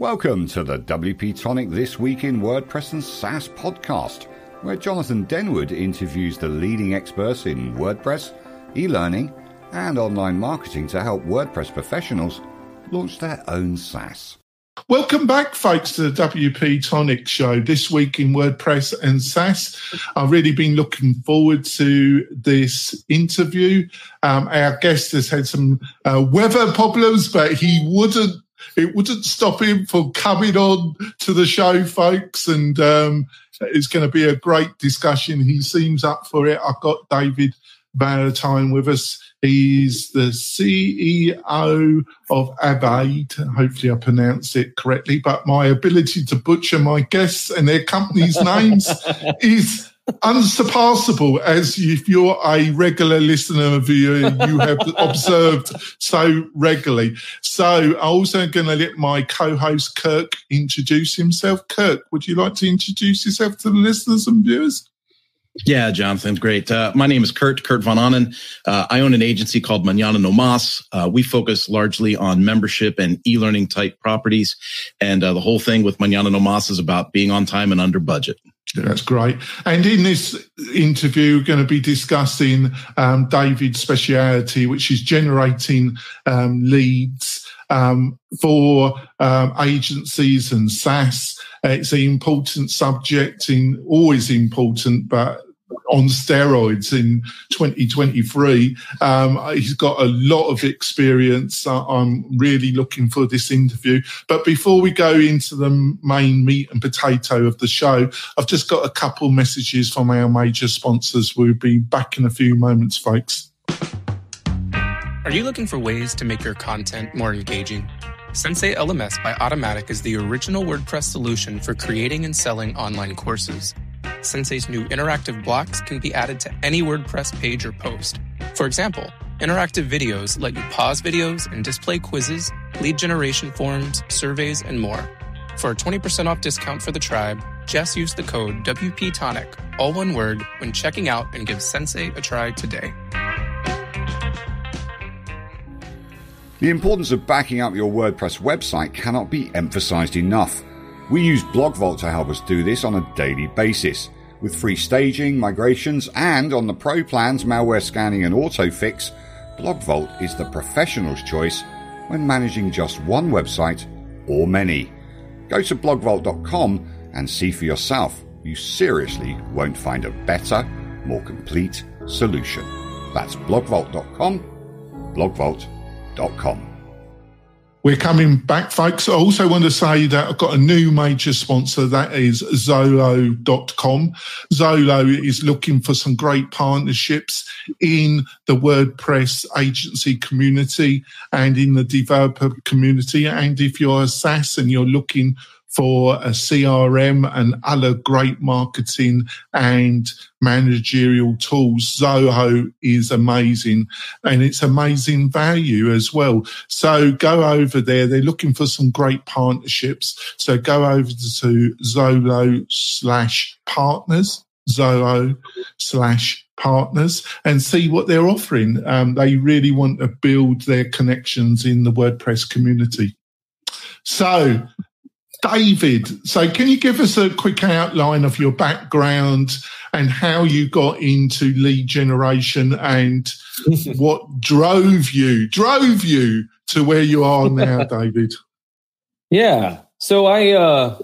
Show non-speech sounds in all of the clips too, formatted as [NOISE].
Welcome to the WP Tonic This Week in WordPress and SaaS podcast, where Jonathan Denwood interviews the leading experts in WordPress, e learning, and online marketing to help WordPress professionals launch their own SaaS. Welcome back, folks, to the WP Tonic Show. This week in WordPress and SaaS. I've really been looking forward to this interview. Um, our guest has had some uh, weather problems, but he wouldn't it wouldn't stop him from coming on to the show, folks. And um, it's going to be a great discussion. He seems up for it. I've got David Valentine with us. He's the CEO of Abaid. Hopefully, I pronounced it correctly, but my ability to butcher my guests and their companies' [LAUGHS] names is unsurpassable as if you're a regular listener of you, you have [LAUGHS] observed so regularly. So I'm also going to let my co-host Kirk introduce himself. Kirk, would you like to introduce yourself to the listeners and viewers? Yeah, Jonathan, great. Uh, my name is Kurt, Kurt Von Ahnen. Uh, I own an agency called Manana No Mas. Uh, we focus largely on membership and e-learning type properties. And uh, the whole thing with Manana No Mas is about being on time and under budget. That's great. And in this interview, we're going to be discussing um, David's speciality, which is generating um, leads um, for um, agencies and SaaS. It's an important subject, in always important, but on steroids in 2023. Um, he's got a lot of experience. I'm really looking for this interview. But before we go into the main meat and potato of the show, I've just got a couple messages from our major sponsors. We'll be back in a few moments, folks. Are you looking for ways to make your content more engaging? Sensei LMS by Automattic is the original WordPress solution for creating and selling online courses. Sensei's new interactive blocks can be added to any WordPress page or post. For example, interactive videos let you pause videos and display quizzes, lead generation forms, surveys, and more. For a 20% off discount for the tribe, just use the code WPTonic, all one word, when checking out and give Sensei a try today. The importance of backing up your WordPress website cannot be emphasized enough. We use BlogVault to help us do this on a daily basis. With free staging, migrations, and on the pro plans, malware scanning and auto autofix, BlogVault is the professional's choice when managing just one website or many. Go to blogvault.com and see for yourself. You seriously won't find a better, more complete solution. That's blogvault.com, blogvault.com. We're coming back, folks. I also want to say that I've got a new major sponsor. That is Zoho.com. Zoho is looking for some great partnerships in the WordPress agency community and in the developer community. And if you're a SaaS and you're looking for a CRM and other great marketing and managerial tools. Zoho is amazing and it's amazing value as well. So go over there. They're looking for some great partnerships. So go over to Zoho slash partners, Zoho slash partners and see what they're offering. Um, they really want to build their connections in the WordPress community. So David, so can you give us a quick outline of your background and how you got into lead generation and [LAUGHS] what drove you, drove you to where you are [LAUGHS] now, David? Yeah. So I, uh,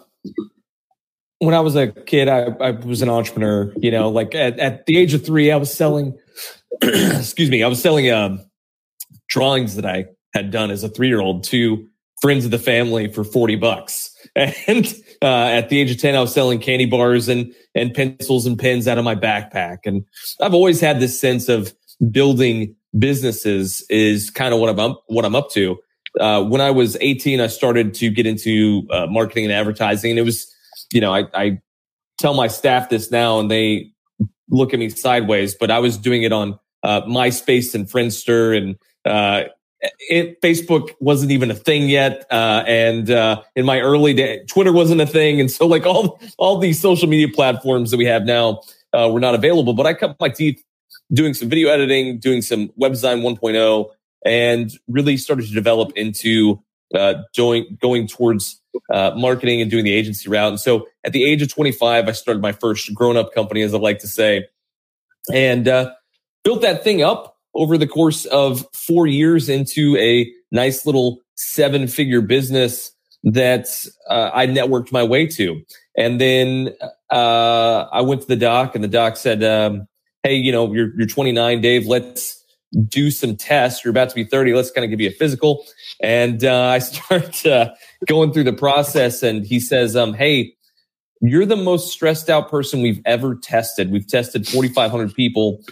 when I was a kid, I, I was an entrepreneur, you know, like at, at the age of three, I was selling, [CLEARS THROAT] excuse me, I was selling, um, drawings that I had done as a three year old to friends of the family for 40 bucks. And uh, at the age of 10, I was selling candy bars and, and pencils and pens out of my backpack. And I've always had this sense of building businesses is kind of what I'm up, what I'm up to. Uh, when I was 18, I started to get into uh, marketing and advertising. And it was, you know, I, I tell my staff this now and they look at me sideways, but I was doing it on uh, MySpace and Friendster and uh, it, Facebook wasn't even a thing yet, uh, and uh, in my early day, Twitter wasn't a thing, and so like all all these social media platforms that we have now uh, were not available. But I cut my teeth doing some video editing, doing some web design 1.0, and really started to develop into uh, doing going towards uh, marketing and doing the agency route. And so at the age of 25, I started my first grown up company, as I like to say, and uh, built that thing up over the course of four years into a nice little seven figure business that uh, I networked my way to. And then uh, I went to the doc, and the doc said, um, "Hey, you know, you're you're 29, Dave. Let's do some tests. You're about to be 30. Let's kind of give you a physical." And uh, I [LAUGHS] start uh, going through the process, and he says, um, "Hey." You're the most stressed out person we've ever tested. We've tested 4,500 people.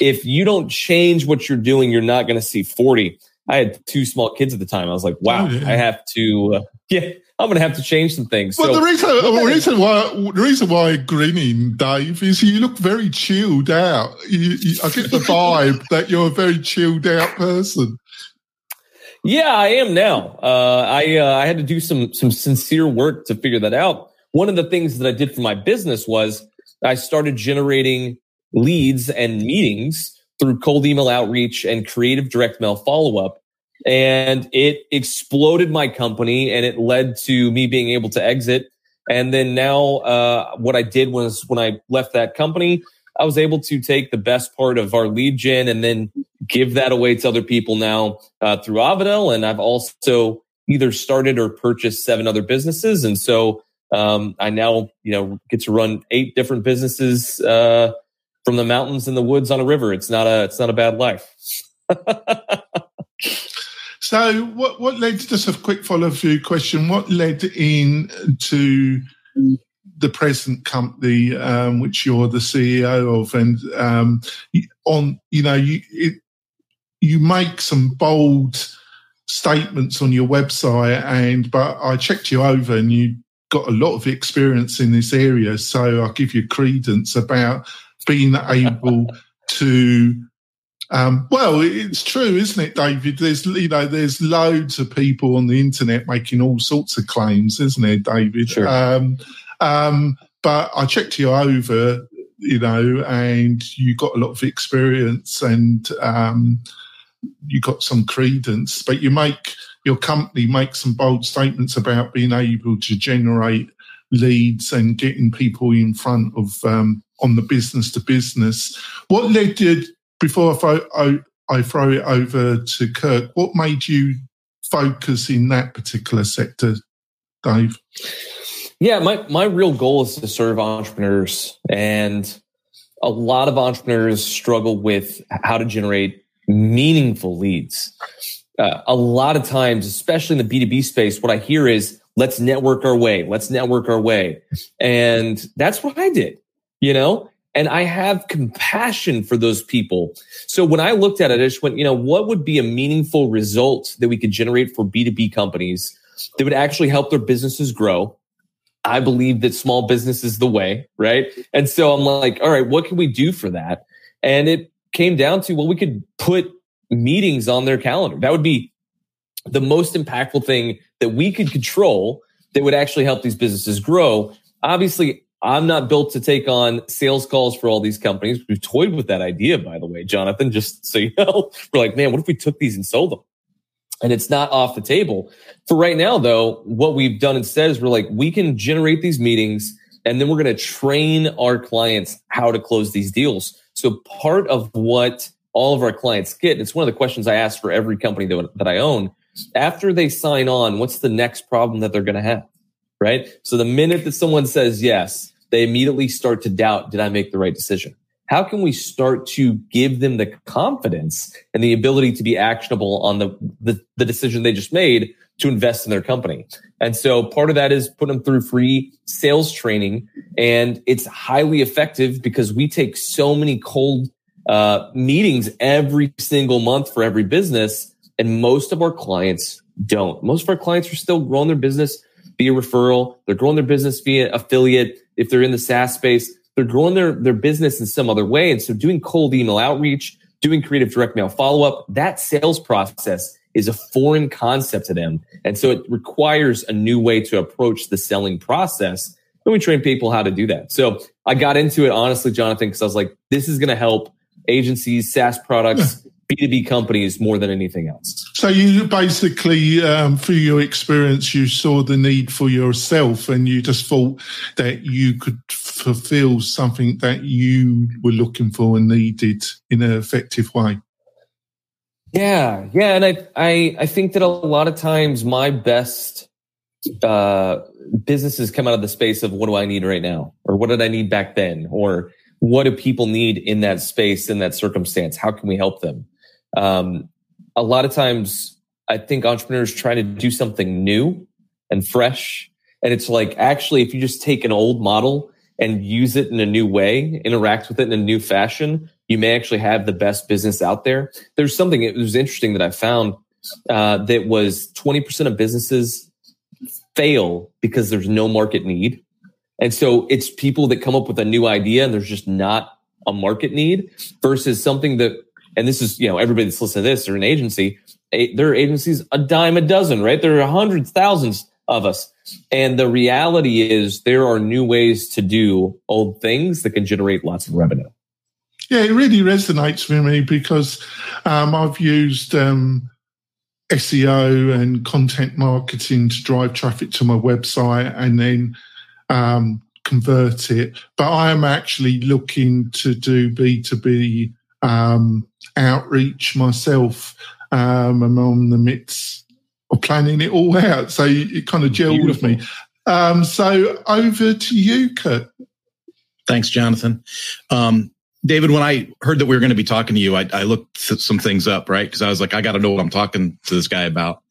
If you don't change what you're doing, you're not going to see 40. I had two small kids at the time. I was like, wow, oh, yeah. I have to, uh, [LAUGHS] yeah, I'm going to have to change some things. Well, so, the reason, the reason why, the reason why I'm grinning, Dave, is you look very chilled out. You, you, I get the vibe [LAUGHS] that you're a very chilled out person. Yeah, I am now. Uh, I uh, I had to do some some sincere work to figure that out. One of the things that I did for my business was I started generating leads and meetings through cold email outreach and creative direct mail follow up. And it exploded my company and it led to me being able to exit. And then now, uh, what I did was when I left that company, I was able to take the best part of our lead gen and then give that away to other people now uh, through Avidel. And I've also either started or purchased seven other businesses. And so um, I now, you know, get to run eight different businesses uh, from the mountains and the woods on a river. It's not a it's not a bad life. [LAUGHS] so what what led to just a quick follow through question? What led in to the present company um, which you're the CEO of, and um, on you know you it, you make some bold statements on your website, and but I checked you over, and you got a lot of experience in this area, so I give you credence about being able [LAUGHS] to um, well, it's true, isn't it, David? There's you know, there's loads of people on the internet making all sorts of claims, isn't there, David? Sure. Um, um, but I checked you over, you know, and you got a lot of experience and um, you got some credence. But you make your company make some bold statements about being able to generate leads and getting people in front of um, on the business to business. What led you before I I, I throw it over to Kirk? What made you focus in that particular sector, Dave? Yeah, my my real goal is to serve entrepreneurs, and a lot of entrepreneurs struggle with how to generate meaningful leads. Uh, a lot of times, especially in the B2B space, what I hear is let's network our way, let's network our way. And that's what I did you know? And I have compassion for those people. So when I looked at it, I just went, you know, what would be a meaningful result that we could generate for B2B companies that would actually help their businesses grow? I believe that small business is the way, right? And so I'm like, all right, what can we do for that? And it came down to, well, we could put meetings on their calendar. That would be the most impactful thing that we could control that would actually help these businesses grow. Obviously, I'm not built to take on sales calls for all these companies. We've toyed with that idea, by the way, Jonathan, just so you know. [LAUGHS] We're like, man, what if we took these and sold them? And it's not off the table. For right now, though, what we've done instead is we're like, we can generate these meetings and then we're going to train our clients how to close these deals. So part of what all of our clients get, it's one of the questions I ask for every company that, that I own. After they sign on, what's the next problem that they're going to have? Right. So the minute that someone says yes, they immediately start to doubt, did I make the right decision? How can we start to give them the confidence and the ability to be actionable on the, the, the decision they just made to invest in their company? And so part of that is put them through free sales training. And it's highly effective because we take so many cold uh, meetings every single month for every business. And most of our clients don't. Most of our clients are still growing their business via referral. They're growing their business via affiliate if they're in the SaaS space, they're growing their, their business in some other way. And so doing cold email outreach, doing creative direct mail follow up, that sales process is a foreign concept to them. And so it requires a new way to approach the selling process. And we train people how to do that. So I got into it honestly, Jonathan, because I was like, this is going to help agencies, SaaS products, B2B companies more than anything else. So you basically, um, through your experience, you saw the need for yourself, and you just thought that you could fulfil something that you were looking for and needed in an effective way. Yeah, yeah, and I, I, I think that a lot of times my best uh, businesses come out of the space of what do I need right now, or what did I need back then, or what do people need in that space in that circumstance? How can we help them? Um, a lot of times, I think entrepreneurs try to do something new and fresh, and it's like actually, if you just take an old model and use it in a new way, interact with it in a new fashion, you may actually have the best business out there. There's something it was interesting that I found uh, that was 20% of businesses fail because there's no market need. And so it's people that come up with a new idea and there's just not a market need versus something that, and this is, you know, everybody that's listening to this or an agency, there are agencies a dime a dozen, right? There are hundreds, thousands of us. And the reality is there are new ways to do old things that can generate lots of revenue. Yeah, it really resonates with me because um, I've used um, SEO and content marketing to drive traffic to my website and then um, convert it. But I am actually looking to do B2B um, outreach myself. Um, I'm on the midst of planning it all out. So it kind of gelled with me. Um, so over to you, Kurt. Thanks, Jonathan. Um, David, when I heard that we were going to be talking to you, I, I looked some things up, right? Because I was like, I got to know what I'm talking to this guy about.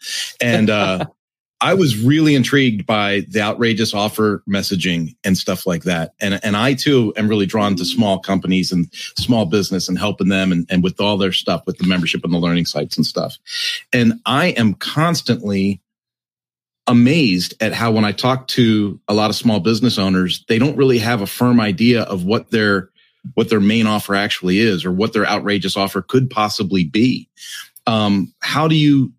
And uh, [LAUGHS] I was really intrigued by the outrageous offer messaging and stuff like that. And, and I too am really drawn to small companies and small business and helping them and, and with all their stuff with the membership and the learning sites and stuff. And I am constantly amazed at how when I talk to a lot of small business owners, they don't really have a firm idea of what their what their main offer actually is or what their outrageous offer could possibly be. Um, how do you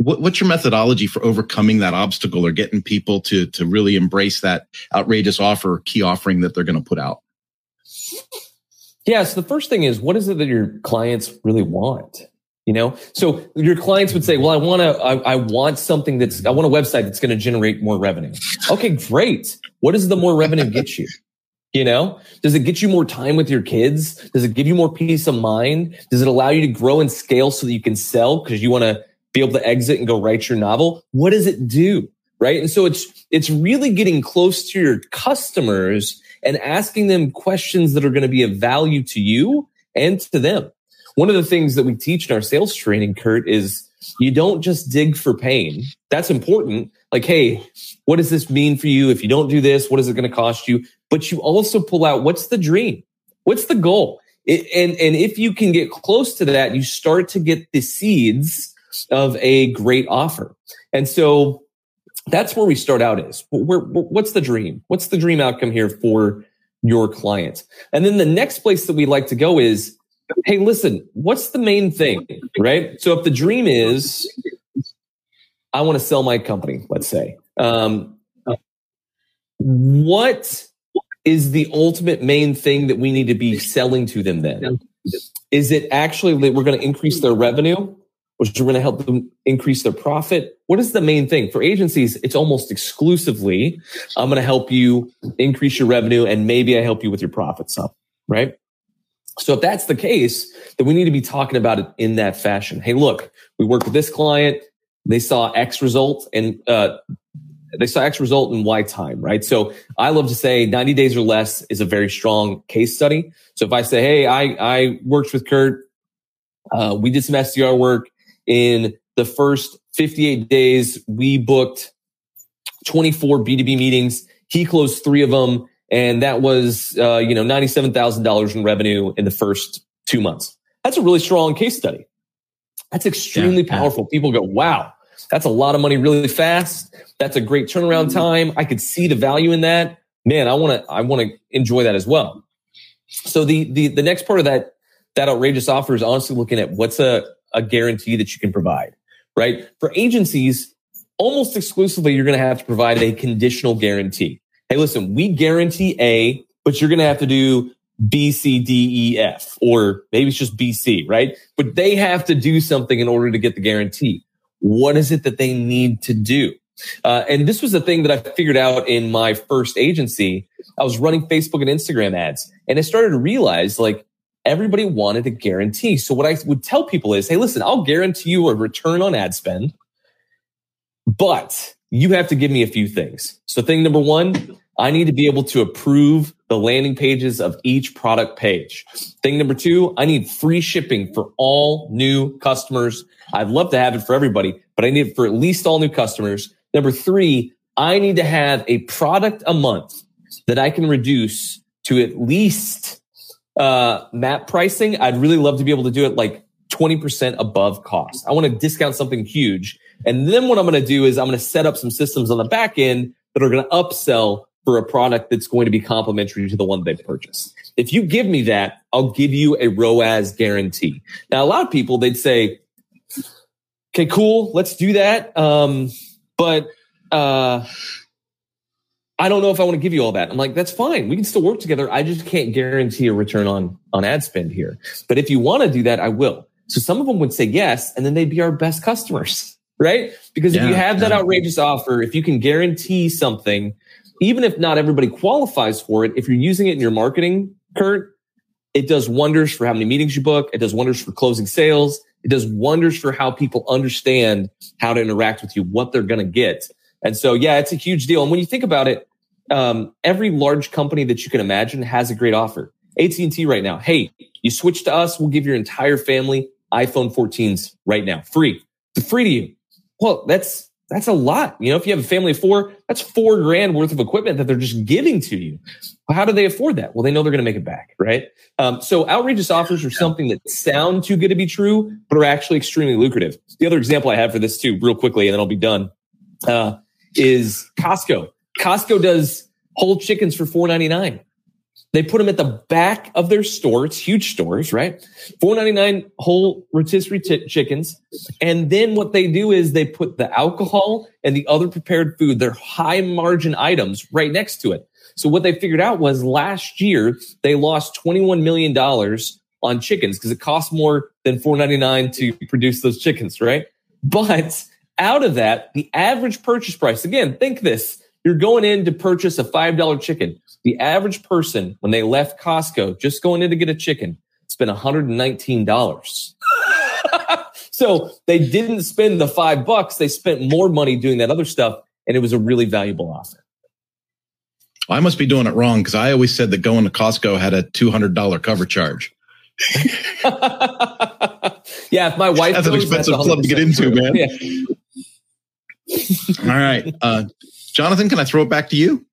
what, what's your methodology for overcoming that obstacle or getting people to to really embrace that outrageous offer key offering that they're going to put out? Yeah, so the first thing is what is it that your clients really want? You know, so your clients would say, "Well, I want to, I, I want something that's, I want a website that's going to generate more revenue." Okay, great. What does the more revenue get you? You know, does it get you more time with your kids? Does it give you more peace of mind? Does it allow you to grow and scale so that you can sell because you want to be able to exit and go write your novel? What does it do? Right. And so it's, it's really getting close to your customers and asking them questions that are going to be of value to you and to them. One of the things that we teach in our sales training, Kurt, is you don't just dig for pain. That's important. Like, hey, what does this mean for you? If you don't do this, what is it going to cost you? But you also pull out what's the dream? What's the goal? It, and, and if you can get close to that, you start to get the seeds of a great offer. And so that's where we start out is where, what's the dream? What's the dream outcome here for your client? And then the next place that we like to go is, Hey, listen, what's the main thing? Right. So if the dream is, I want to sell my company, let's say, um, what is the ultimate main thing that we need to be selling to them then? Is it actually that we're going to increase their revenue? Which are going to help them increase their profit. What is the main thing for agencies? It's almost exclusively, I'm going to help you increase your revenue and maybe I help you with your profits up, right? So if that's the case, then we need to be talking about it in that fashion. Hey, look, we worked with this client. They saw X result and, uh, they saw X result in Y time, right? So I love to say 90 days or less is a very strong case study. So if I say, Hey, I, I worked with Kurt. Uh, we did some SDR work in the first 58 days, we booked 24 B2B meetings. He closed three of them. And that was, uh, you know, $97,000 in revenue in the first two months. That's a really strong case study. That's extremely yeah, powerful. Yeah. People go, wow, that's a lot of money really fast. That's a great turnaround time. I could see the value in that. Man, I want to, I want to enjoy that as well. So the, the, the next part of that, that outrageous offer is honestly looking at what's a, a guarantee that you can provide, right? For agencies, almost exclusively, you're going to have to provide a conditional guarantee. Hey, listen, we guarantee A, but you're going to have to do B, C, D, E, F, or maybe it's just BC, right? But they have to do something in order to get the guarantee. What is it that they need to do? Uh, and this was the thing that I figured out in my first agency. I was running Facebook and Instagram ads, and I started to realize like everybody wanted a guarantee. So what I would tell people is, hey, listen, I'll guarantee you a return on ad spend, but you have to give me a few things. So thing number one, I need to be able to approve the landing pages of each product page. Thing number two, I need free shipping for all new customers. I'd love to have it for everybody, but I need it for at least all new customers. Number three, I need to have a product a month that I can reduce to at least uh, map pricing. I'd really love to be able to do it like 20% above cost. I want to discount something huge. And then what I'm going to do is I'm going to set up some systems on the back end that are going to upsell for a product that's going to be complementary to the one they purchased. If you give me that, I'll give you a ROAS guarantee. Now, a lot of people, they'd say, okay, cool, let's do that. Um, but uh, I don't know if I want to give you all that. I'm like, that's fine. We can still work together. I just can't guarantee a return on, on ad spend here. But if you want to do that, I will. So some of them would say yes, and then they'd be our best customers, [LAUGHS] right? Because yeah, if you have that outrageous offer, if you can guarantee something, even if not everybody qualifies for it, if you're using it in your marketing, Kurt, it does wonders for how many meetings you book. It does wonders for closing sales. It does wonders for how people understand how to interact with you, what they're going to get. And so, yeah, it's a huge deal. And when you think about it, um, every large company that you can imagine has a great offer. AT&T right now. Hey, you switch to us. We'll give your entire family iPhone 14s right now, free. It's free to you. Well, that's that's a lot. You know, if you have a family of four, that's four grand worth of equipment that they're just giving to you. How do they afford that? Well, they know they're going to make it back, right? Um, so outrageous offers are something that sound too good to be true, but are actually extremely lucrative. The other example I have for this too, real quickly, and then I'll be done, uh, is Costco. Costco does whole chickens for four ninety nine. They put them at the back of their store. It's huge stores, right? Four ninety nine whole rotisserie t- chickens. And then what they do is they put the alcohol and the other prepared food, their high margin items right next to it. So what they figured out was last year they lost $21 million on chickens because it costs more than four ninety nine to produce those chickens, right? But out of that, the average purchase price, again, think this. You're going in to purchase a $5 chicken. The average person, when they left Costco, just going in to get a chicken, spent $119. [LAUGHS] so they didn't spend the five bucks. They spent more money doing that other stuff. And it was a really valuable offer. I must be doing it wrong because I always said that going to Costco had a $200 cover charge. [LAUGHS] yeah, if my wife that's an expensive that's club to get into, man. Yeah. All right, uh, Jonathan, can I throw it back to you?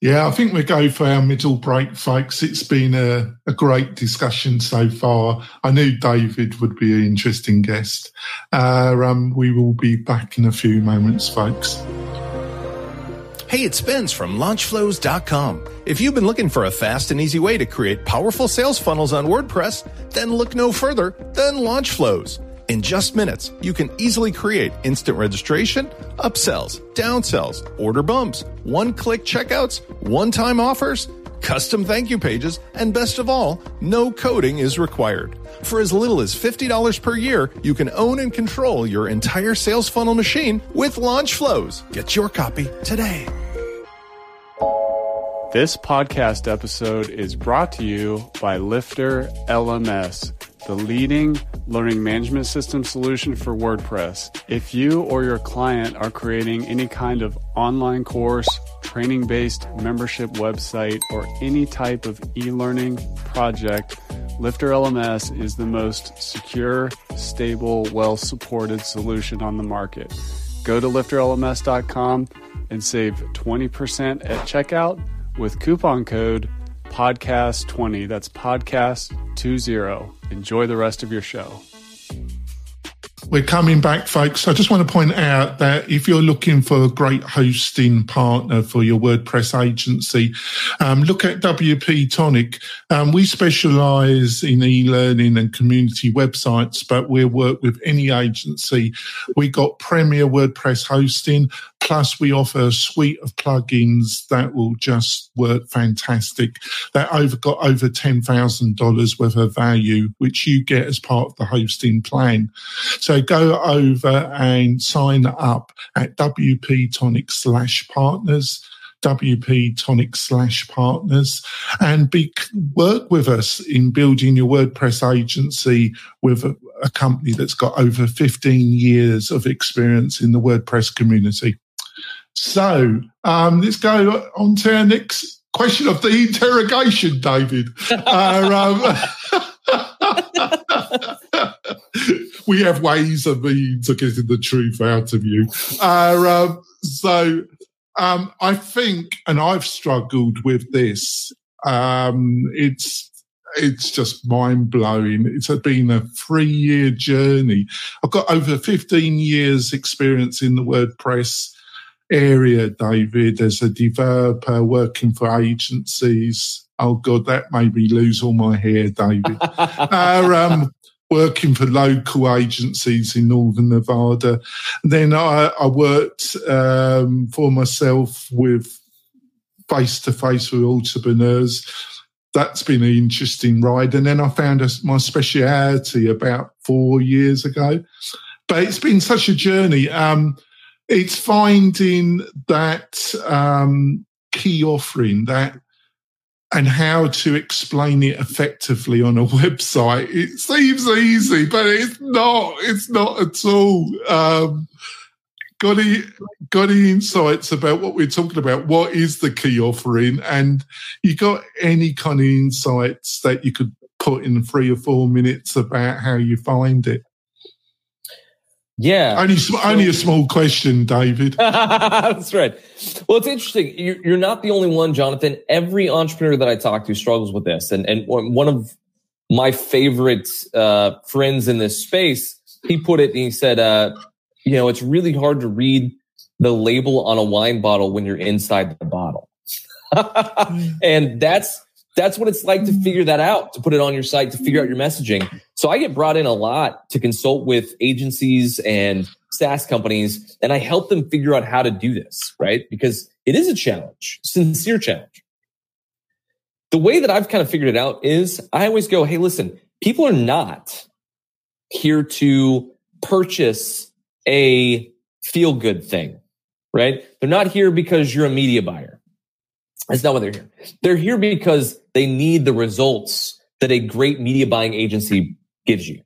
Yeah, I think we go for our middle break, folks. It's been a, a, great discussion so far. I knew David would be an interesting guest. Uh, um, we will be back in a few moments, folks. Hey, it's Spence from launchflows.com. If you've been looking for a fast and easy way to create powerful sales funnels on WordPress, then look no further than Launchflows. In just minutes, you can easily create instant registration, upsells, downsells, order bumps, one click checkouts, one time offers, custom thank you pages, and best of all, no coding is required. For as little as $50 per year, you can own and control your entire sales funnel machine with Launchflows. Get your copy today. This podcast episode is brought to you by Lifter LMS the leading learning management system solution for WordPress. If you or your client are creating any kind of online course, training based membership website, or any type of e learning project, Lifter LMS is the most secure, stable, well supported solution on the market. Go to lifterlms.com and save 20% at checkout with coupon code podcast 20. That's podcast 20. Enjoy the rest of your show. We're coming back, folks. I just want to point out that if you're looking for a great hosting partner for your WordPress agency, um, look at WP Tonic. Um, we specialize in e-learning and community websites, but we work with any agency. We got premier WordPress hosting, plus we offer a suite of plugins that will just work fantastic. That over got over ten thousand dollars worth of value, which you get as part of the hosting plan. So go over and sign up at WP Tonic slash partners. WP Tonic slash partners and be work with us in building your WordPress agency with a, a company that's got over 15 years of experience in the WordPress community. So um, let's go on to our next question of the interrogation, David. [LAUGHS] uh, um, [LAUGHS] we have ways of means of getting the truth out of you. Uh, um, so um, I think, and I've struggled with this. Um, it's it's just mind blowing. It's been a three year journey. I've got over 15 years experience in the WordPress area, David, as a developer working for agencies. Oh God, that made me lose all my hair, David. [LAUGHS] uh, um, working for local agencies in Northern Nevada. Then I, I worked um, for myself with face to face with entrepreneurs. That's been an interesting ride. And then I found a, my speciality about four years ago. But it's been such a journey. Um, it's finding that um, key offering, that and how to explain it effectively on a [LAUGHS] website. It seems easy, but it's not. It's not at all. Um, got any got any insights about what we're talking about? What is the key offering? And you got any kind of insights that you could put in three or four minutes about how you find it? Yeah. Only, only a small question, David. [LAUGHS] That's right. Well, it's interesting. You're not the only one, Jonathan. Every entrepreneur that I talk to struggles with this. And, and one of my favorite uh, friends in this space, he put it and he said, uh, you know, it's really hard to read the label on a wine bottle when you're inside the bottle. [LAUGHS] and that's that's what it's like to mm-hmm. figure that out, to put it on your site, to figure out your mm-hmm. messaging. So I get brought in a lot to consult with agencies and SaaS companies, and I help them figure out how to do this, right? Because it is a challenge, sincere challenge. The way that I've kind of figured it out is I always go, hey, listen, people are not here to purchase a feel good thing, right? They're not here because you're a media buyer. That's not what they're here. They're here because they need the results that a great media buying agency gives you.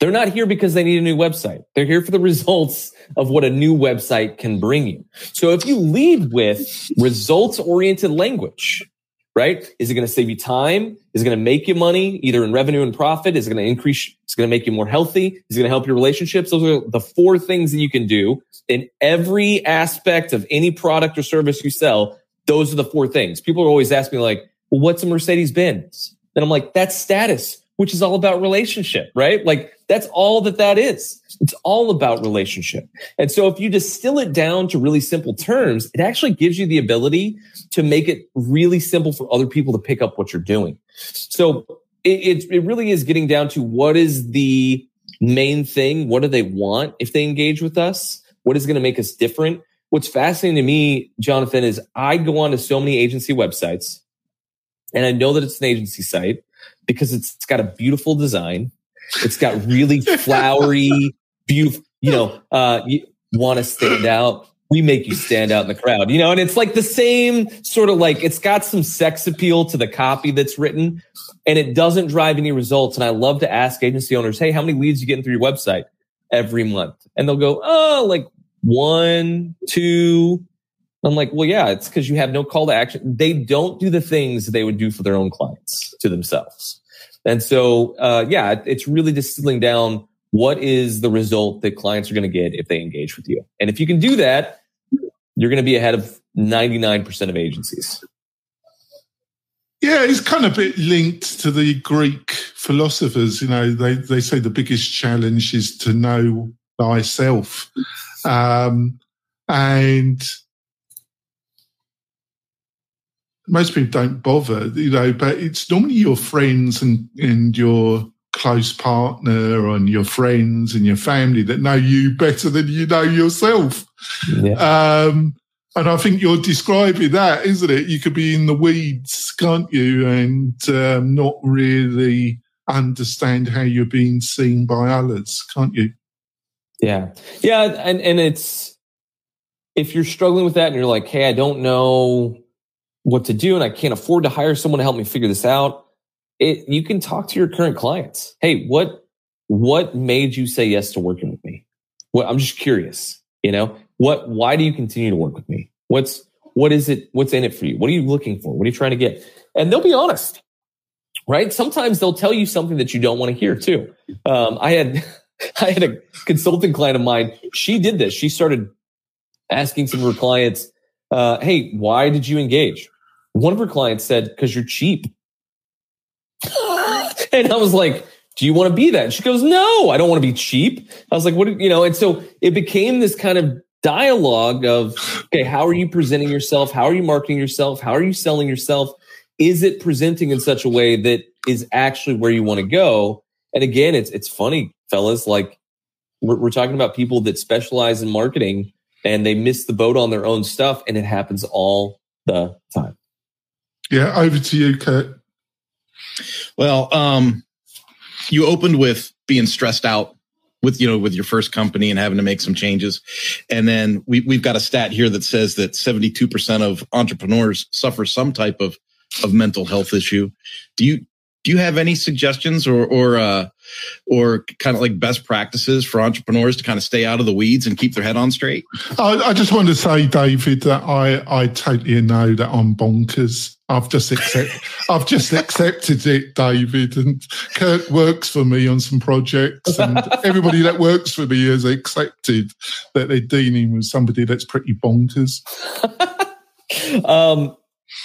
They're not here because they need a new website. They're here for the [LAUGHS] results of what a new website can bring you. So if you lead with results oriented language, right? Is it going to save you time? Is it going to make you money, either in revenue and profit? Is it going to increase? It's going to make you more healthy. Is it going to help your relationships? Those are the four things that you can do in every aspect of any product or service you sell. Those are the four things. People are always asking me like, well, what's a Mercedes Benz? And I'm like, that's status, which is all about relationship, right? Like that's all that that is. It's all about relationship. And so if you distill it down to really simple terms, it actually gives you the ability to make it really simple for other people to pick up what you're doing. So it, it, it really is getting down to what is the main thing? What do they want if they engage with us? What is going to make us different? What's fascinating to me, Jonathan, is I go on to so many agency websites and I know that it's an agency site because it's, it's got a beautiful design. It's got really [LAUGHS] flowery, beautiful, you know, uh, you want to stand out. We make you stand out in the crowd, you know, and it's like the same sort of like it's got some sex appeal to the copy that's written and it doesn't drive any results. And I love to ask agency owners, Hey, how many leads you getting through your website every month? And they'll go, Oh, like one, two, I'm like, well, yeah, it's because you have no call to action. They don't do the things they would do for their own clients to themselves. And so, uh, yeah, it's really distilling down what is the result that clients are going to get if they engage with you. And if you can do that, you're going to be ahead of 99% of agencies. Yeah, it's kind of a bit linked to the Greek philosophers, you know, they, they say the biggest challenge is to know thyself. Um, and most people don't bother, you know, but it's normally your friends and, and your close partner and your friends and your family that know you better than you know yourself. Yeah. Um, and I think you're describing that, isn't it? You could be in the weeds, can't you? And um, not really understand how you're being seen by others, can't you? Yeah. Yeah. And, and it's, if you're struggling with that and you're like, hey, I don't know what to do and I can't afford to hire someone to help me figure this out, it, you can talk to your current clients. Hey, what, what made you say yes to working with me? Well, I'm just curious, you know, what, why do you continue to work with me? What's, what is it? What's in it for you? What are you looking for? What are you trying to get? And they'll be honest, right? Sometimes they'll tell you something that you don't want to hear too. Um, I had, [LAUGHS] I had a consulting client of mine. She did this. She started asking some of her clients, uh, Hey, why did you engage? One of her clients said, cause you're cheap. [LAUGHS] and I was like, do you want to be that? And she goes, no, I don't want to be cheap. I was like, what, do you know, and so it became this kind of dialogue of, okay, how are you presenting yourself? How are you marketing yourself? How are you selling yourself? Is it presenting in such a way that is actually where you want to go? And again, it's, it's funny, fellas, like we're, we're talking about people that specialize in marketing and they miss the boat on their own stuff. And it happens all the time. Yeah. Over to you, Kurt. Well, um, you opened with being stressed out with you know with your first company and having to make some changes and then we, we've got a stat here that says that 72% of entrepreneurs suffer some type of of mental health issue do you do you have any suggestions or or uh, or kind of like best practices for entrepreneurs to kind of stay out of the weeds and keep their head on straight? I, I just want to say, David, that I I totally know that I'm bonkers. I've just accept, [LAUGHS] I've just accepted it, David, and Kirk works for me on some projects, and [LAUGHS] everybody that works for me has accepted that they're dealing with somebody that's pretty bonkers. [LAUGHS] um,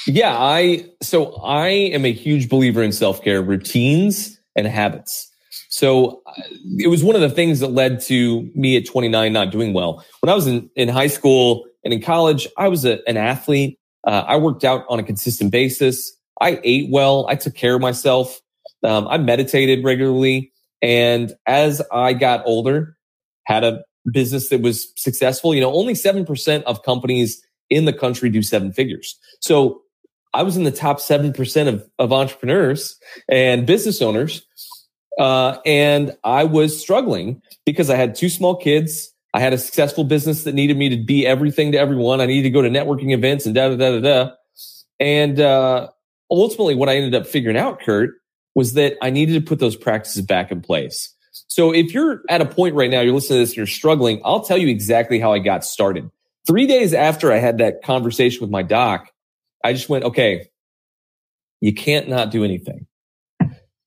yeah, I so I am a huge believer in self-care routines and habits. So uh, it was one of the things that led to me at 29 not doing well. When I was in, in high school and in college, I was a, an athlete. Uh, I worked out on a consistent basis. I ate well. I took care of myself. Um, I meditated regularly. And as I got older, had a business that was successful. You know, only 7% of companies in the country do seven figures. So I was in the top 7% of, of entrepreneurs and business owners. Uh, and I was struggling because I had two small kids. I had a successful business that needed me to be everything to everyone. I needed to go to networking events and da da da da da. And uh, ultimately, what I ended up figuring out, Kurt, was that I needed to put those practices back in place. So if you're at a point right now, you're listening to this and you're struggling, I'll tell you exactly how I got started. Three days after I had that conversation with my doc, I just went, okay, you can't not do anything,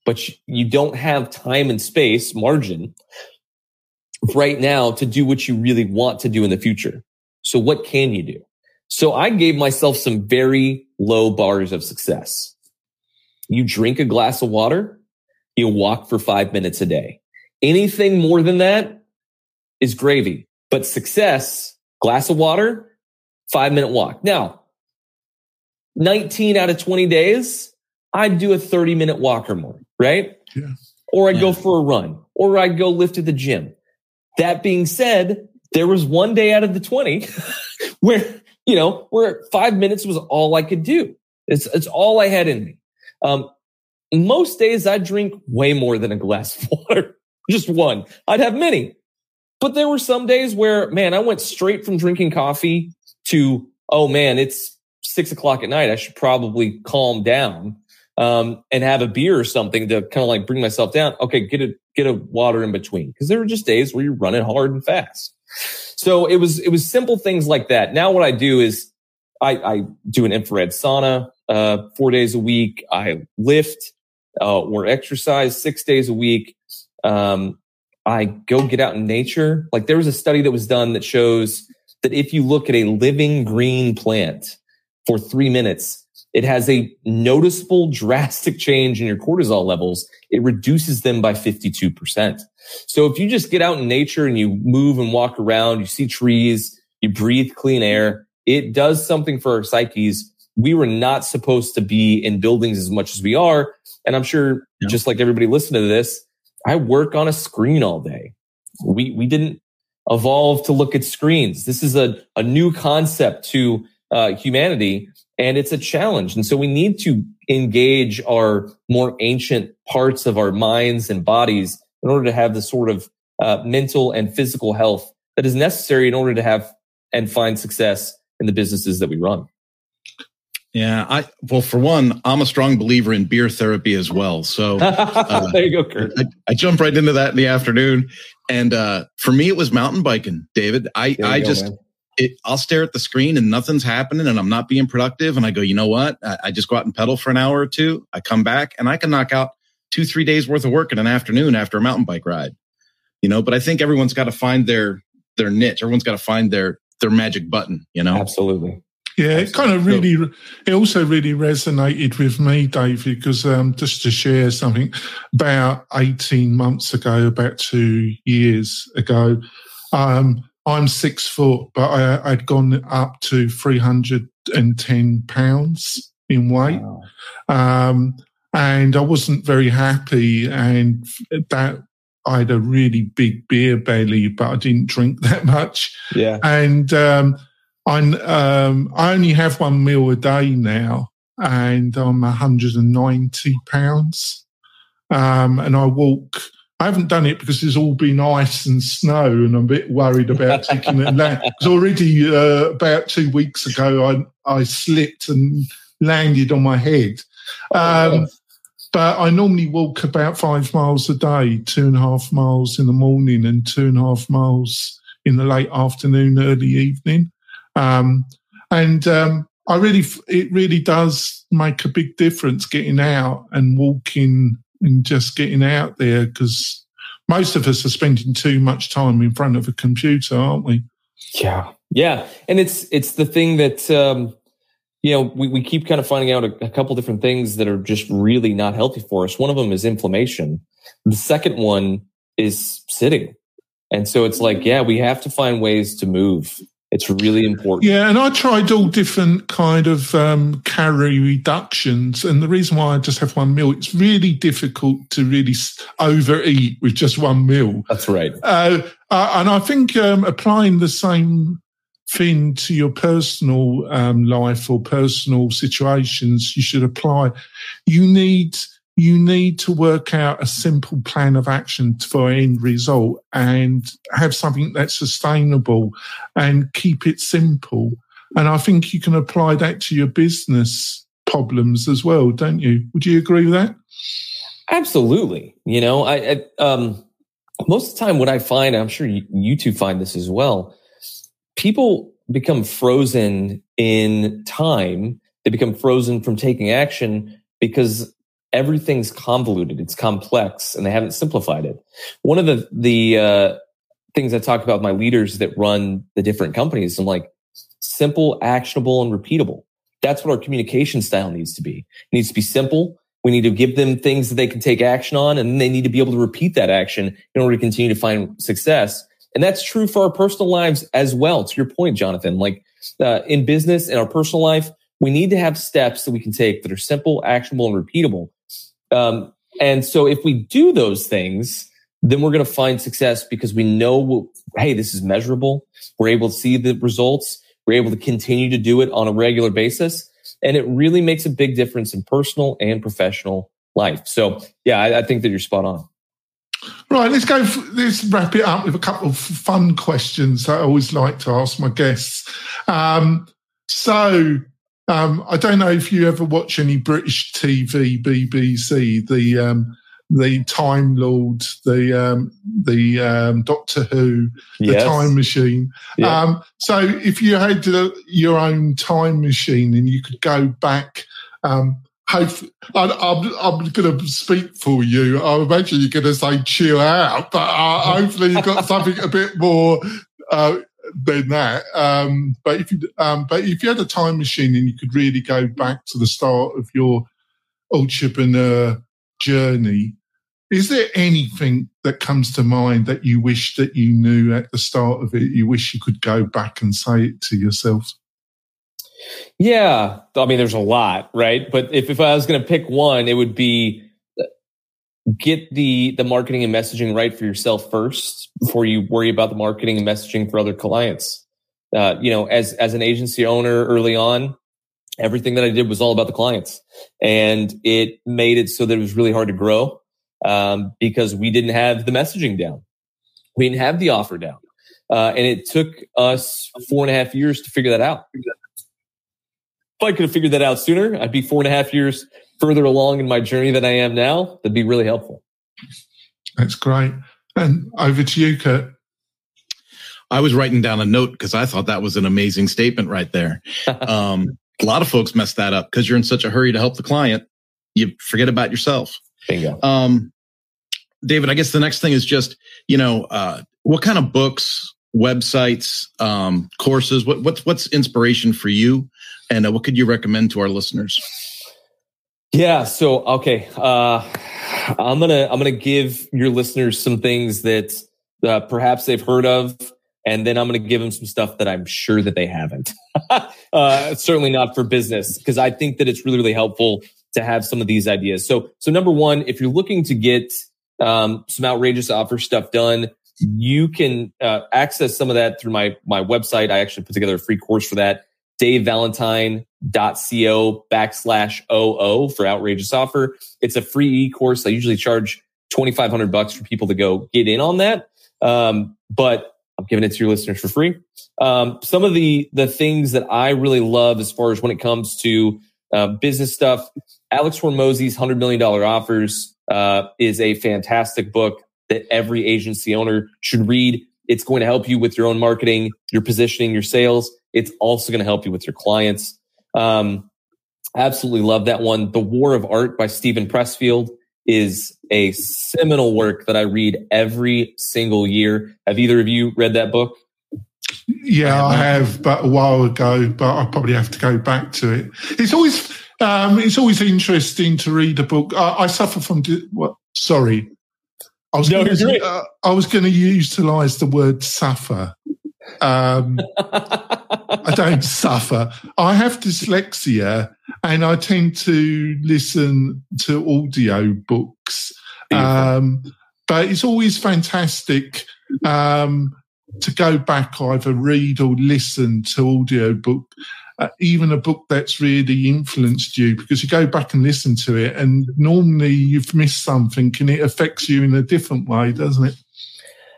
but you don't have time and space margin right now to do what you really want to do in the future. So what can you do? So I gave myself some very low bars of success. You drink a glass of water, you walk for five minutes a day. Anything more than that is gravy, but success, glass of water, five minute walk. Now 19 out of 20 days, I'd do a 30 minute walk or more, right? Yeah. Or I'd yeah. go for a run or I'd go lift at the gym. That being said, there was one day out of the 20 [LAUGHS] where, you know, where five minutes was all I could do. It's, it's all I had in me. Um, most days I drink way more than a glass of [LAUGHS] water, just one. I'd have many, but there were some days where, man, I went straight from drinking coffee to, oh man, it's six o'clock at night, I should probably calm down um, and have a beer or something to kind of like bring myself down. Okay, get a get a water in between because there were just days where you're running hard and fast. So it was it was simple things like that. Now what I do is I, I do an infrared sauna uh, four days a week. I lift uh, or exercise six days a week. Um, I go get out in nature. Like there was a study that was done that shows that if you look at a living green plant, for three minutes, it has a noticeable drastic change in your cortisol levels. It reduces them by 52%. So if you just get out in nature and you move and walk around, you see trees, you breathe clean air, it does something for our psyches. We were not supposed to be in buildings as much as we are. And I'm sure yeah. just like everybody listening to this, I work on a screen all day. We, we didn't evolve to look at screens. This is a, a new concept to uh, humanity and it's a challenge. And so we need to engage our more ancient parts of our minds and bodies in order to have the sort of uh, mental and physical health that is necessary in order to have and find success in the businesses that we run. Yeah, I well, for one, I'm a strong believer in beer therapy as well. So [LAUGHS] uh, there you go, Kurt. I, I jumped right into that in the afternoon, and uh, for me, it was mountain biking. David, I I go, just man it, I'll stare at the screen and nothing's happening and I'm not being productive. And I go, you know what? I, I, just go out and pedal for an hour or two. I come back and I can knock out two, three days worth of work in an afternoon after a mountain bike ride. You know, but I think everyone's got to find their their niche. Everyone's got to find their their magic button. You know, absolutely. Yeah, it kind of really, it also really resonated with me, David, because um, just to share something, about 18 months ago, about two years ago, um, I'm six foot, but I, had gone up to 310 pounds in weight. Wow. Um, and I wasn't very happy. And that I had a really big beer belly, but I didn't drink [LAUGHS] that much. Yeah. And, um, I, um, I only have one meal a day now and I'm 190 pounds. Um, and I walk I haven't done it because it's all been ice and snow, and I'm a bit worried about taking it. Because already uh, about two weeks ago, I I slipped and landed on my head. Um, but I normally walk about five miles a day, two and a half miles in the morning and two and a half miles in the late afternoon, early evening. Um, and um, I really, it really does make a big difference getting out and walking and just getting out there because most of us are spending too much time in front of a computer, aren't we? Yeah, yeah, and it's it's the thing that um, you know we we keep kind of finding out a, a couple different things that are just really not healthy for us. One of them is inflammation. The second one is sitting, and so it's like, yeah, we have to find ways to move it's really important. Yeah, and I tried all different kind of um, calorie reductions, and the reason why I just have one meal, it's really difficult to really overeat with just one meal. That's right. Uh, uh, and I think um, applying the same thing to your personal um, life or personal situations, you should apply. You need you need to work out a simple plan of action for end result and have something that's sustainable and keep it simple. And I think you can apply that to your business problems as well, don't you? Would you agree with that? Absolutely. You know, I, I um, most of the time, what I find, I'm sure you, you two find this as well. People become frozen in time. They become frozen from taking action because everything's convoluted, it's complex, and they haven't simplified it. One of the the uh, things I talk about with my leaders that run the different companies, I'm like simple, actionable, and repeatable. That's what our communication style needs to be. It needs to be simple. We need to give them things that they can take action on, and they need to be able to repeat that action in order to continue to find success. And that's true for our personal lives as well. To your point, Jonathan, like uh, in business, in our personal life, we need to have steps that we can take that are simple, actionable, and repeatable um, and so if we do those things, then we're going to find success because we know, hey, this is measurable. We're able to see the results. We're able to continue to do it on a regular basis. And it really makes a big difference in personal and professional life. So, yeah, I, I think that you're spot on. Right, let's go. Let's wrap it up with a couple of fun questions I always like to ask my guests. Um, so, um, I don't know if you ever watch any British TV, BBC, the um, the Time Lord, the um, the um, Doctor Who, the yes. Time Machine. Yeah. Um, so, if you had uh, your own time machine and you could go back. Um, Hope, I'm, I'm, I'm going to speak for you. I imagine you're going to say chill out, but uh, hopefully you've got something a bit more uh, than that. Um, but if you um, but if you had a time machine and you could really go back to the start of your entrepreneur journey, is there anything that comes to mind that you wish that you knew at the start of it? You wish you could go back and say it to yourself. Yeah, I mean, there's a lot, right? But if, if I was going to pick one, it would be get the the marketing and messaging right for yourself first before you worry about the marketing and messaging for other clients. Uh, you know, as as an agency owner early on, everything that I did was all about the clients, and it made it so that it was really hard to grow um, because we didn't have the messaging down, we didn't have the offer down, uh, and it took us four and a half years to figure that out. If I could have figured that out sooner, I'd be four and a half years further along in my journey than I am now. That'd be really helpful. That's great. And over to you, Kurt. I was writing down a note because I thought that was an amazing statement right there. [LAUGHS] Um, a lot of folks mess that up because you're in such a hurry to help the client, you forget about yourself. Bingo. Um, David, I guess the next thing is just you know uh, what kind of books, websites, um, courses, what what's what's inspiration for you and uh, what could you recommend to our listeners? Yeah. So, okay. Uh, I'm to, I'm to give your listeners some things that uh, perhaps they've heard of. And then I'm to give them some stuff that I'm sure that they haven't. [LAUGHS] uh, certainly not for business, because I think that it's really, really helpful to have some of these ideas. So, so number one, if you're looking to get um, some outrageous offer stuff done, you can uh, access some of that through my my website. I actually put together a free course for that davevalentine.co backslash OO for outrageous offer. It's a free e-course. I usually charge 2,500 bucks for people to go get in on that. Um, but I'm giving it to your listeners for free. Um, some of the, the things that I really love as far as when it comes to uh, business stuff, Alex Hormozi's $100 million offers uh, is a fantastic book that every agency owner should read. It's going to help you with your own marketing, your positioning, your sales. It's also going to help you with your clients. Um, absolutely love that one. The War of Art by Steven Pressfield is a seminal work that I read every single year. Have either of you read that book? Yeah, I have, but a while ago. But I probably have to go back to it. It's always um, it's always interesting to read a book. I, I suffer from what? Sorry, I was no, gonna, uh, I was going to utilize the word suffer. Um, [LAUGHS] I don't suffer. I have dyslexia and I tend to listen to audio books. Um, but it's always fantastic um, to go back, either read or listen to audio book, uh, even a book that's really influenced you, because you go back and listen to it, and normally you've missed something, and it affects you in a different way, doesn't it?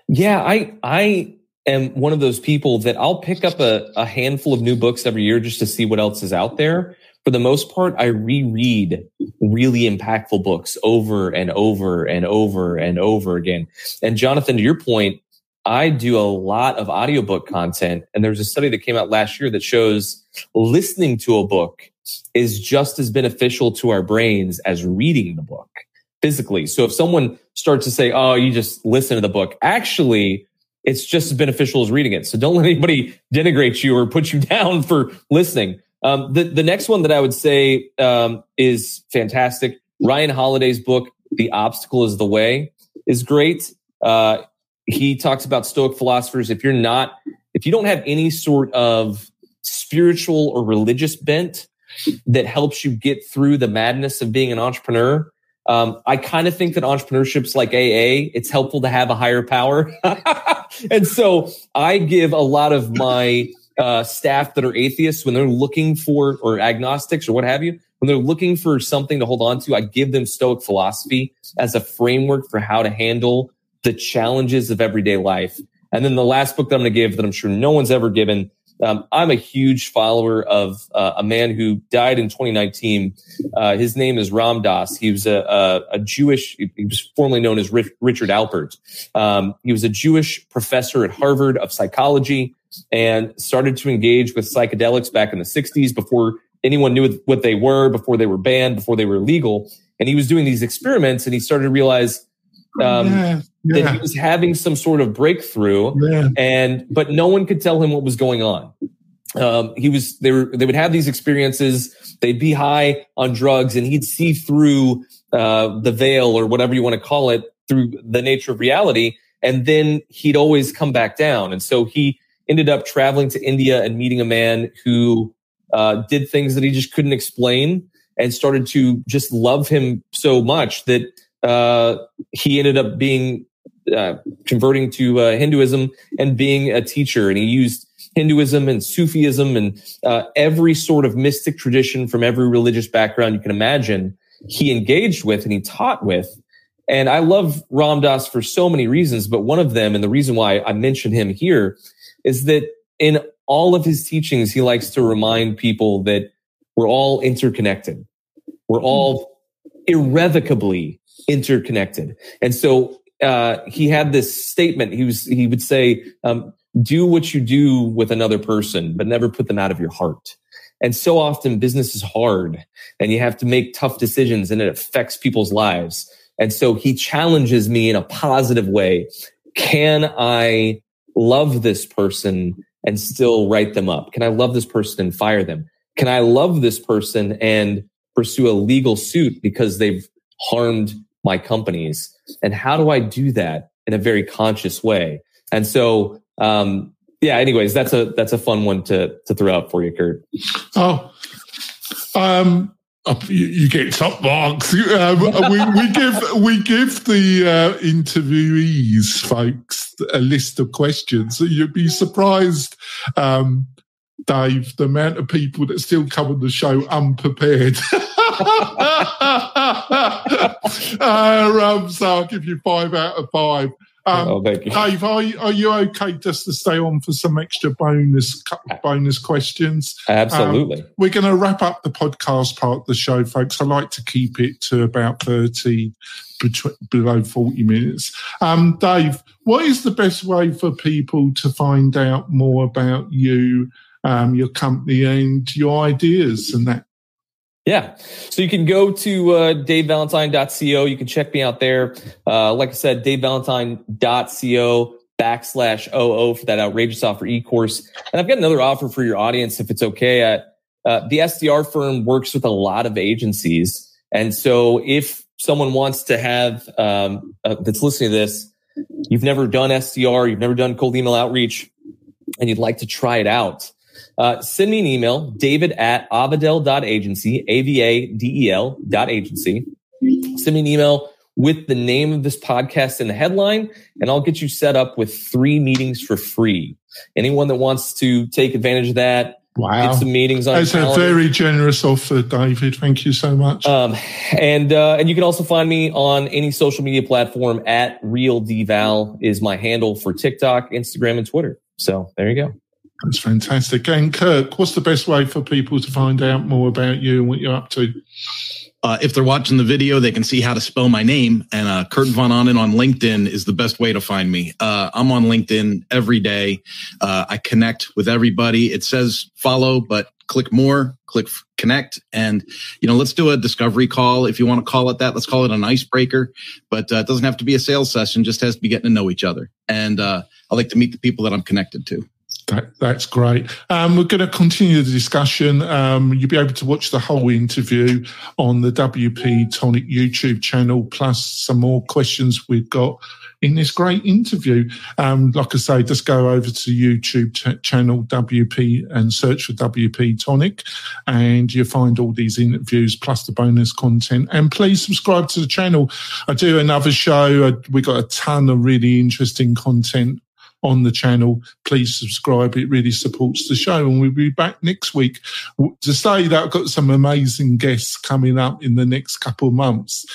Yeah, I I am one of those people that I'll pick up a, a handful of new books every year just to see what else is out there. For the most part, I reread really impactful books over and over and over and over again. And Jonathan, to your point, I do a lot of audiobook content. And there's a study that came out last year that shows listening to a book is just as beneficial to our brains as reading the book physically. So if someone starts to say, Oh, you just listen to the book, actually, it's just as beneficial as reading it. So don't let anybody denigrate you or put you [LAUGHS] down for listening. Um, the, the next one that I would say um, is fantastic. Ryan Holiday's book, The Obstacle is the Way, is great. Uh, he talks about Stoic philosophers. If you're not, if you don't have any sort of spiritual or religious bent that helps you get through the madness of being an entrepreneur, um, I kind of think that entrepreneurship's like AA. It's helpful to have a higher power. [LAUGHS] and so I give a lot of my uh, staff that are atheists when they're looking for, or agnostics or what have you, when they're looking for something to hold on to, I give them Stoic philosophy as a framework for how to handle the challenges of everyday life. And then the last book that I'm going to give that I'm sure no one's ever given um, I'm a huge follower of uh, a man who died in 2019. Uh, his name is Ram Dass. He was a, a, a, Jewish, he was formerly known as Richard Alpert. Um, he was a Jewish professor at Harvard of psychology and started to engage with psychedelics back in the 60s before anyone knew what they were, before they were banned, before they were legal. And he was doing these experiments and he started to realize um, yeah, yeah. that he was having some sort of breakthrough, yeah. and but no one could tell him what was going on. Um, he was they were they would have these experiences. They'd be high on drugs, and he'd see through uh, the veil or whatever you want to call it through the nature of reality, and then he'd always come back down. And so he ended up traveling to India and meeting a man who uh, did things that he just couldn't explain, and started to just love him so much that uh, he ended up being uh, converting to uh, Hinduism and being a teacher. And he used Hinduism and Sufism and uh, every sort of mystic tradition from every religious background you can imagine. He engaged with and he taught with. And I love Ram Dass for so many reasons, but one of them, and the reason why I mention him here, is that in all of his teachings, he likes to remind people that we're all interconnected. We're all irrevocably interconnected. And so uh, he had this statement. He was he would say, um, "Do what you do with another person, but never put them out of your heart." And so often, business is hard, and you have to make tough decisions, and it affects people's lives. And so he challenges me in a positive way. Can I love this person and still write them up? Can I love this person and fire them? Can I love this person and pursue a legal suit because they've harmed my companies? And how do I do that in a very conscious way? And so, um, yeah, anyways, that's a, that's a fun one to, to throw out for you, Kurt. Oh, um, you, you, get top marks. [LAUGHS] Um, we, we, give we give the uh, interviewees, folks, a list of questions. So you'd be surprised, um, Dave, the amount of people that still come on the show unprepared. [LAUGHS] uh, um, so I'll give you five out of five. Um, oh, thank you. Dave, are you, are you okay just to stay on for some extra bonus bonus questions? Absolutely. Um, we're going to wrap up the podcast part of the show, folks. I like to keep it to about 30, below 40 minutes. Um, Dave, what is the best way for people to find out more about you, um, your company, and your ideas and that? Yeah. So you can go to uh, davevalentine.co. You can check me out there. Uh, like I said, davevalentine.co backslash OO for that outrageous offer e-course. And I've got another offer for your audience if it's okay. Uh, uh, the SDR firm works with a lot of agencies. And so if someone wants to have, um, uh, that's listening to this, you've never done SDR, you've never done cold email outreach, and you'd like to try it out, uh, send me an email, david at avadel.agency, A-V-A-D-E-L dot agency. Send me an email with the name of this podcast in the headline, and I'll get you set up with three meetings for free. Anyone that wants to take advantage of that, Wow. Get some meetings on. That's a very generous offer, David. Thank you so much. Um, and uh, and you can also find me on any social media platform at Real Dval is my handle for TikTok, Instagram, and Twitter. So there you go. That's fantastic. And Kirk, what's the best way for people to find out more about you and what you're up to? Uh, if they're watching the video, they can see how to spell my name. And uh, Kurt Von Ahnen on LinkedIn is the best way to find me. Uh, I'm on LinkedIn every day. Uh, I connect with everybody. It says follow, but click more, click connect, and you know, let's do a discovery call if you want to call it that. Let's call it an icebreaker, but uh, it doesn't have to be a sales session. Just has to be getting to know each other. And uh, I like to meet the people that I'm connected to. That, that's great. Um, we're going to continue the discussion. Um, you'll be able to watch the whole interview on the WP Tonic YouTube channel, plus some more questions we've got in this great interview. Um, like I say, just go over to YouTube t- channel WP and search for WP Tonic, and you'll find all these interviews plus the bonus content. And please subscribe to the channel. I do another show. I, we got a ton of really interesting content on the channel. Please subscribe. It really supports the show. And we'll be back next week. To say that I've got some amazing guests coming up in the next couple of months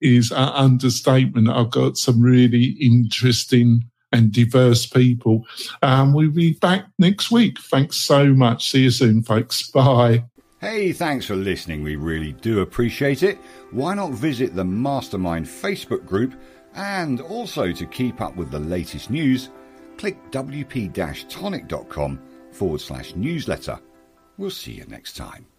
is an understatement. I've got some really interesting and diverse people. Um, we'll be back next week. Thanks so much. See you soon, folks. Bye. Hey, thanks for listening. We really do appreciate it. Why not visit the Mastermind Facebook group? And also to keep up with the latest news, click wp-tonic.com forward slash newsletter. We'll see you next time.